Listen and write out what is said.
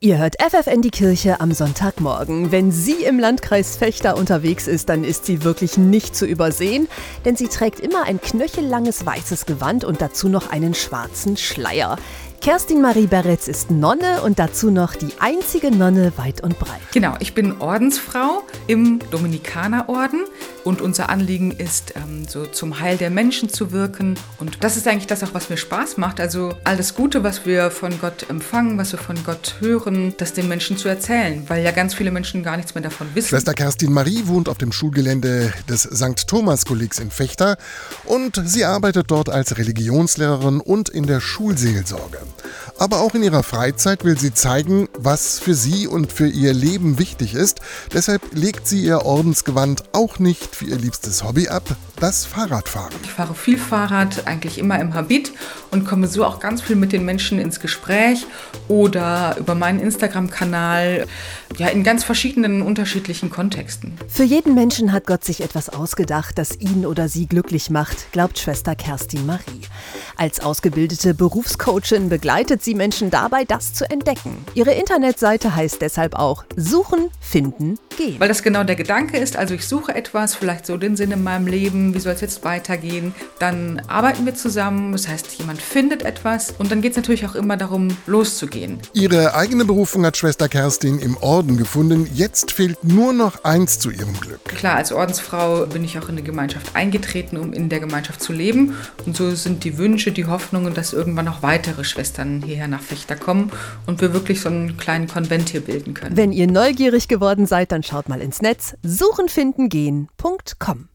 Ihr hört FFN die Kirche am Sonntagmorgen. Wenn sie im Landkreis Fechter unterwegs ist, dann ist sie wirklich nicht zu übersehen, denn sie trägt immer ein knöchellanges weißes Gewand und dazu noch einen schwarzen Schleier. Kerstin Marie Beretz ist Nonne und dazu noch die einzige Nonne weit und breit. Genau, ich bin Ordensfrau im Dominikanerorden und unser Anliegen ist, ähm, so zum Heil der Menschen zu wirken. Und das ist eigentlich das auch, was mir Spaß macht. Also alles Gute, was wir von Gott empfangen, was wir von Gott hören, das den Menschen zu erzählen, weil ja ganz viele Menschen gar nichts mehr davon wissen. Schwester Kerstin Marie wohnt auf dem Schulgelände des St. Thomas-Kollegs in Fechter und sie arbeitet dort als Religionslehrerin und in der Schulseelsorge. Aber auch in ihrer Freizeit will sie zeigen, was für sie und für ihr Leben wichtig ist. Deshalb legt sie ihr Ordensgewand auch nicht für ihr liebstes Hobby ab, das Fahrradfahren. Ich fahre viel Fahrrad, eigentlich immer im Habit und komme so auch ganz viel mit den Menschen ins Gespräch oder über meinen Instagram-Kanal, ja, in ganz verschiedenen unterschiedlichen Kontexten. Für jeden Menschen hat Gott sich etwas ausgedacht, das ihn oder sie glücklich macht, glaubt Schwester Kerstin Marie. Als ausgebildete Berufscoachin begleitet sie Menschen dabei, das zu entdecken. Ihre Internetseite heißt deshalb auch Suchen, Finden, Gehen. Weil das genau der Gedanke ist, also ich suche etwas, vielleicht so den Sinn in meinem Leben, wie soll es jetzt weitergehen. Dann arbeiten wir zusammen, das heißt, jemand findet etwas und dann geht es natürlich auch immer darum, loszugehen. Ihre eigene Berufung hat Schwester Kerstin im Orden gefunden. Jetzt fehlt nur noch eins zu ihrem Glück. Klar, als Ordensfrau bin ich auch in die Gemeinschaft eingetreten, um in der Gemeinschaft zu leben. Und so sind die Wünsche, die Hoffnungen, dass irgendwann noch weitere Schwestern hierher nach Fechter kommen und wir wirklich so einen kleinen Konvent hier bilden können. Wenn ihr neugierig geworden seid, dann schaut mal ins Netz suchenfindengehen.com.